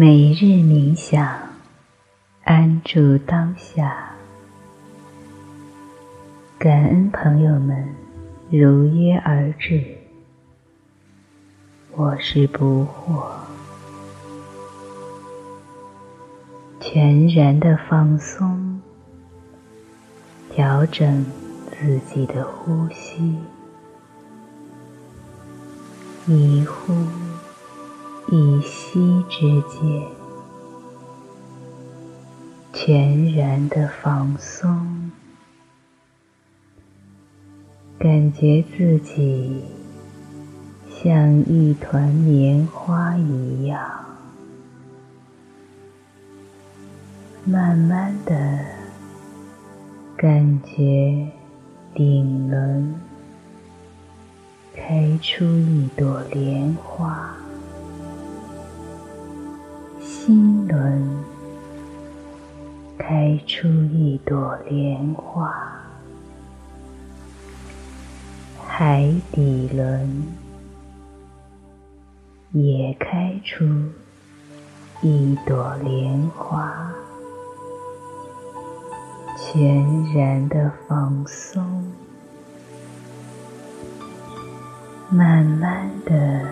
每日冥想，安住当下。感恩朋友们如约而至，我是不惑。全然的放松，调整自己的呼吸，一呼。一息之间，全然的放松，感觉自己像一团棉花一样，慢慢的感觉顶轮开出一朵莲花。心轮开出一朵莲花，海底轮也开出一朵莲花，全然的放松，慢慢的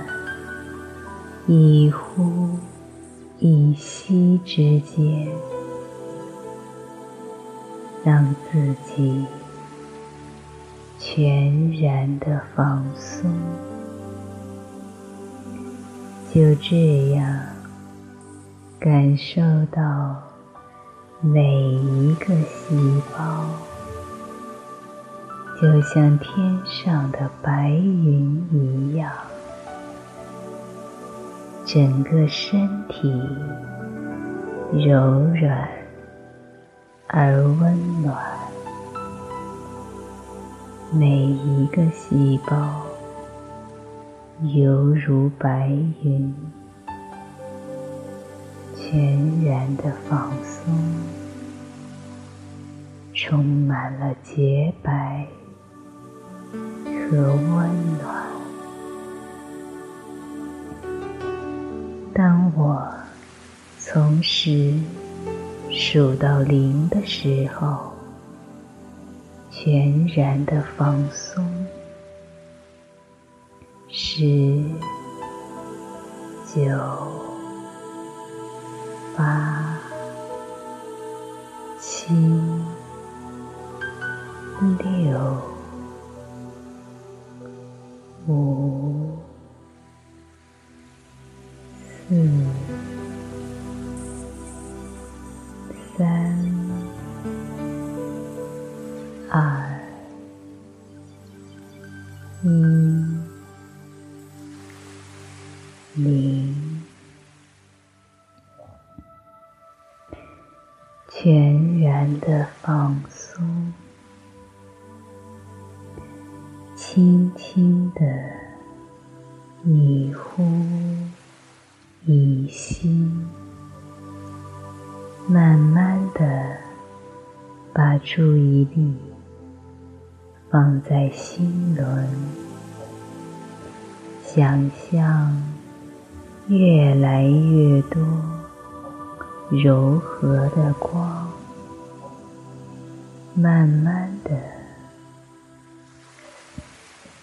一呼。一息之间，让自己全然的放松，就这样感受到每一个细胞，就像天上的白云一样。整个身体柔软而温暖，每一个细胞犹如白云，全然的放松，充满了洁白和温暖。当我从十数到零的时候，全然的放松。十、九、八、七、六、五。全然的放松，轻轻的一呼。一吸，慢慢的把注意力放在心轮，想象越来越多柔和的光，慢慢的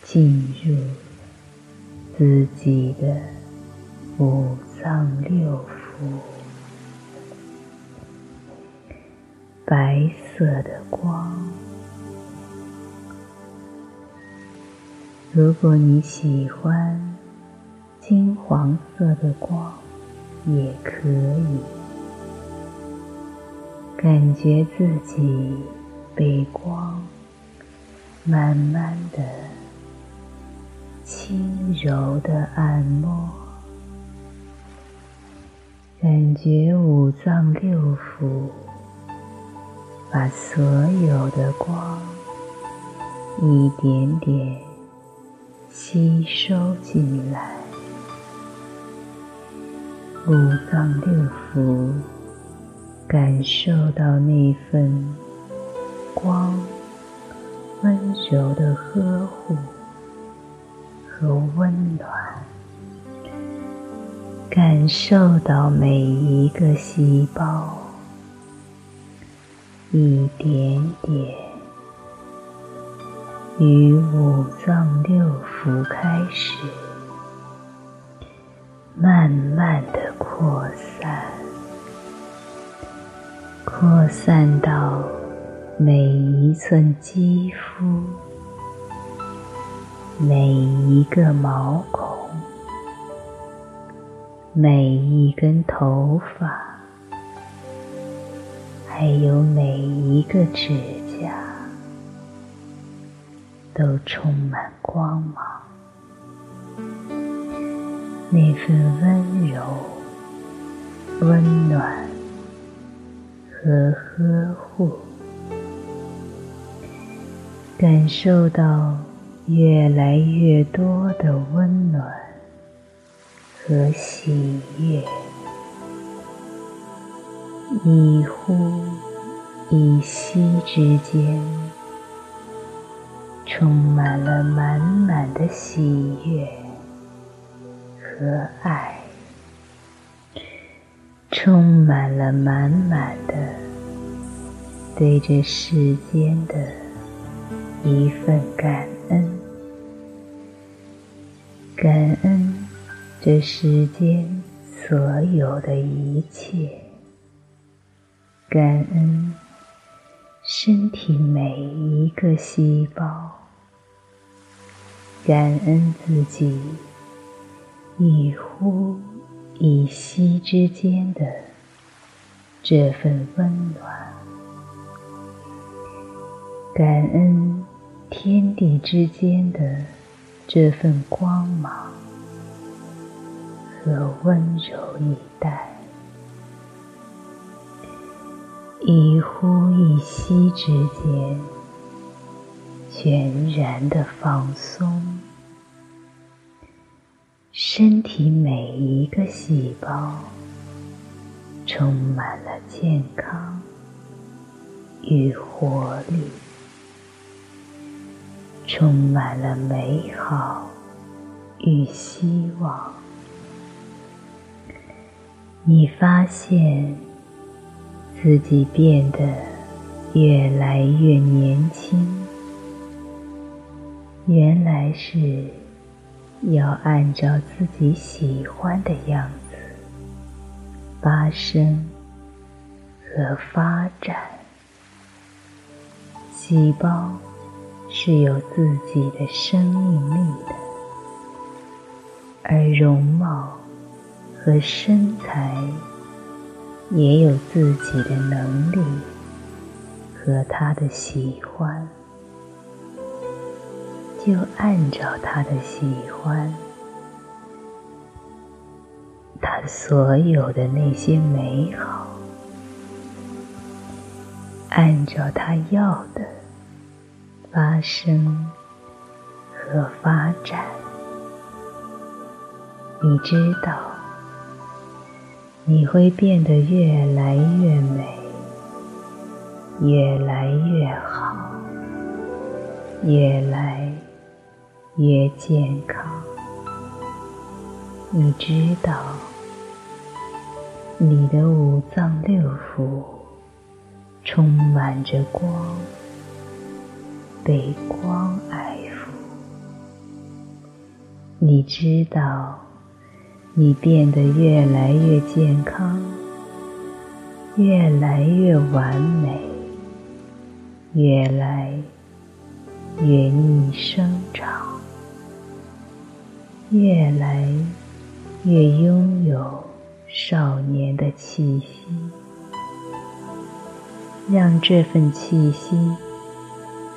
进入自己的五。脏六腑，白色的光。如果你喜欢金黄色的光，也可以。感觉自己被光慢慢的、轻柔的按摩。感觉五脏六腑把所有的光一点点吸收进来，五脏六腑感受到那份光温柔的呵护和温暖。感受到每一个细胞，一点点与五脏六腑开始，慢慢的扩散，扩散到每一寸肌肤，每一个毛孔。每一根头发，还有每一个指甲，都充满光芒。那份温柔、温暖和呵护，感受到越来越多的温暖。和喜悦，一呼一吸之间，充满了满满的喜悦和爱，充满了满满的对这世间的一份感恩，感恩。这世间所有的一切，感恩身体每一个细胞，感恩自己一呼一吸之间的这份温暖，感恩天地之间的这份光芒。和温柔以待，一呼一吸之间，全然的放松，身体每一个细胞充满了健康与活力，充满了美好与希望。你发现自己变得越来越年轻，原来是要按照自己喜欢的样子发生和发展。细胞是有自己的生命力的，而容貌。和身材也有自己的能力和他的喜欢，就按照他的喜欢，他所有的那些美好，按照他要的发生和发展，你知道。你会变得越来越美，越来越好，越来越健康。你知道，你的五脏六腑充满着光，被光爱抚。你知道。你变得越来越健康，越来越完美，越来越逆生长，越来越拥有少年的气息。让这份气息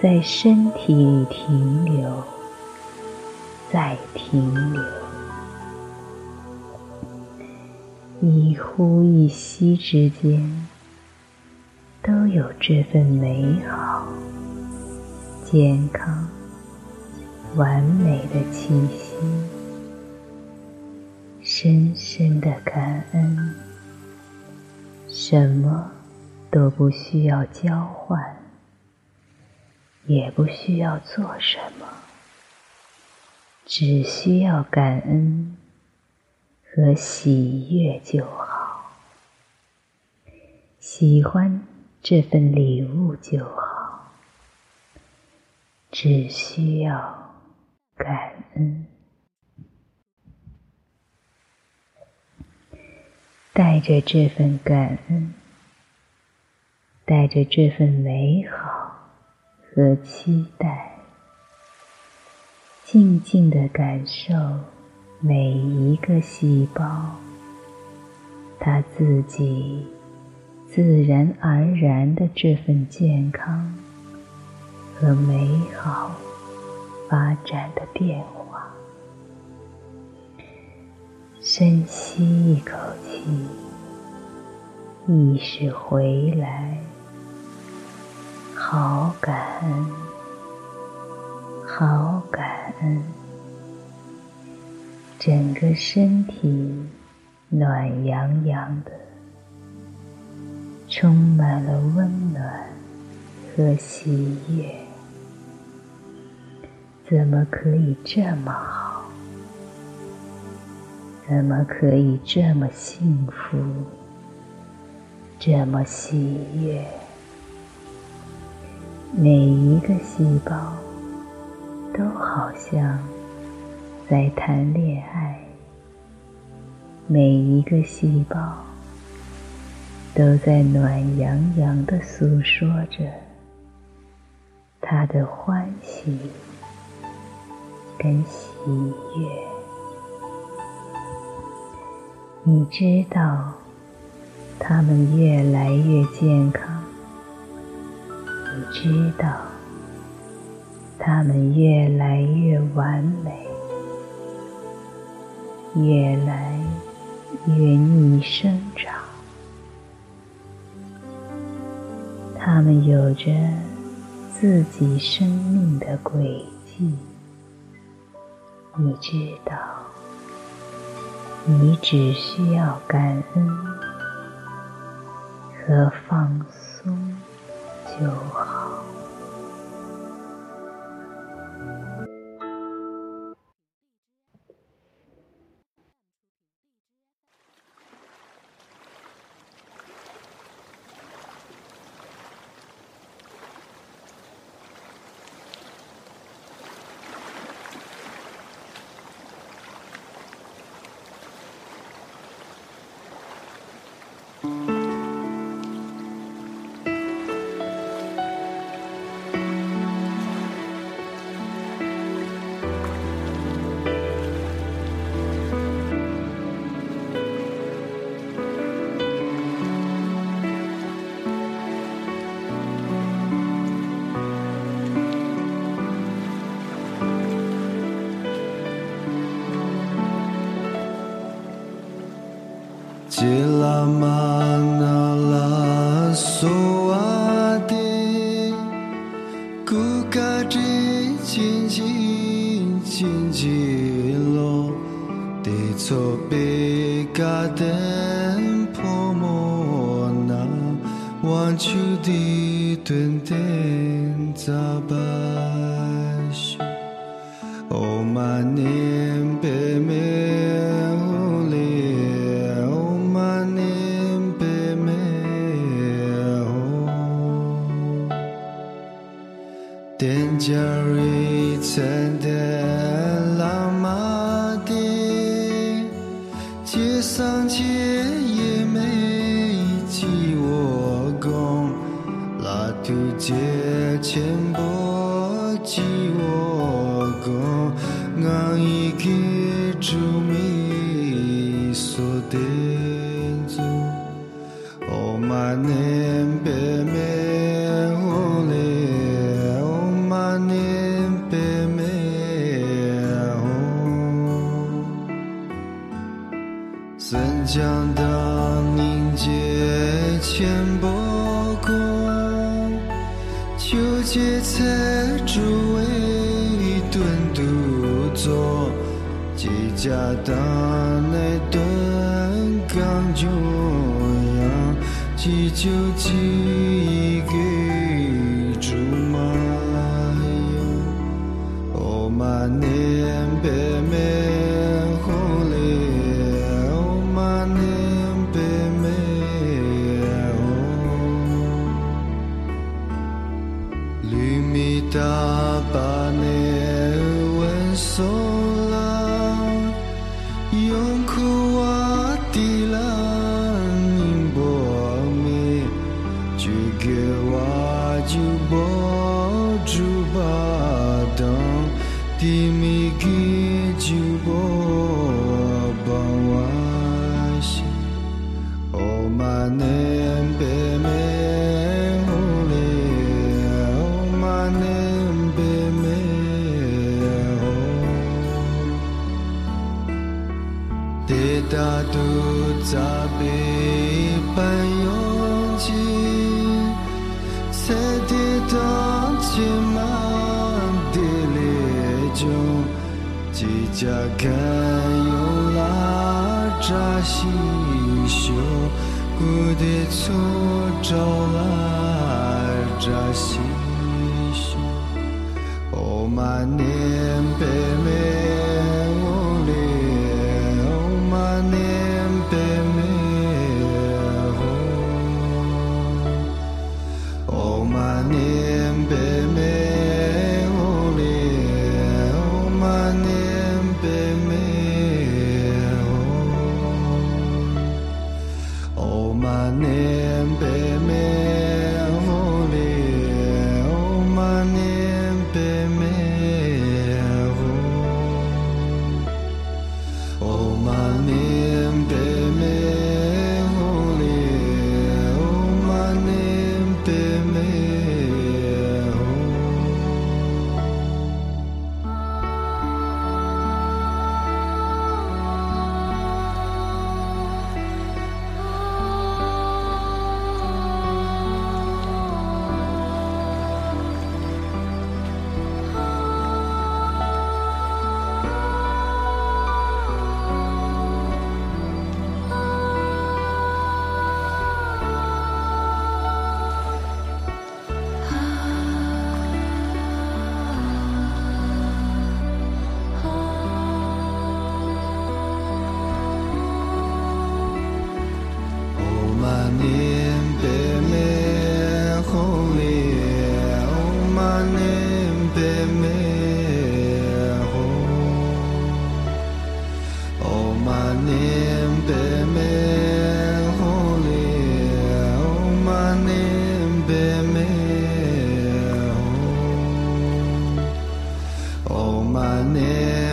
在身体里停留，再停留。一呼一吸之间，都有这份美好、健康、完美的气息。深深的感恩，什么都不需要交换，也不需要做什么，只需要感恩。和喜悦就好，喜欢这份礼物就好，只需要感恩，带着这份感恩，带着这份美好和期待，静静的感受。每一个细胞，它自己自然而然的这份健康和美好发展的变化。深吸一口气，意识回来，好感恩，好感恩。整个身体暖洋洋的，充满了温暖和喜悦。怎么可以这么好？怎么可以这么幸福？这么喜悦？每一个细胞都好像……在谈恋爱，每一个细胞都在暖洋洋的诉说着他的欢喜跟喜悦。你知道，他们越来越健康。你知道，他们越来越完美。越来越逆生长，他们有着自己生命的轨迹。你知道，你只需要感恩和放松就 Cila mana langsung 家里餐的老马的，街上街也没几我工，拉土街前想当凝结千波光，纠结才诸位顿独坐，几家当来顿刚中央，几就几 zha xi xiu. Oh, my name be my name.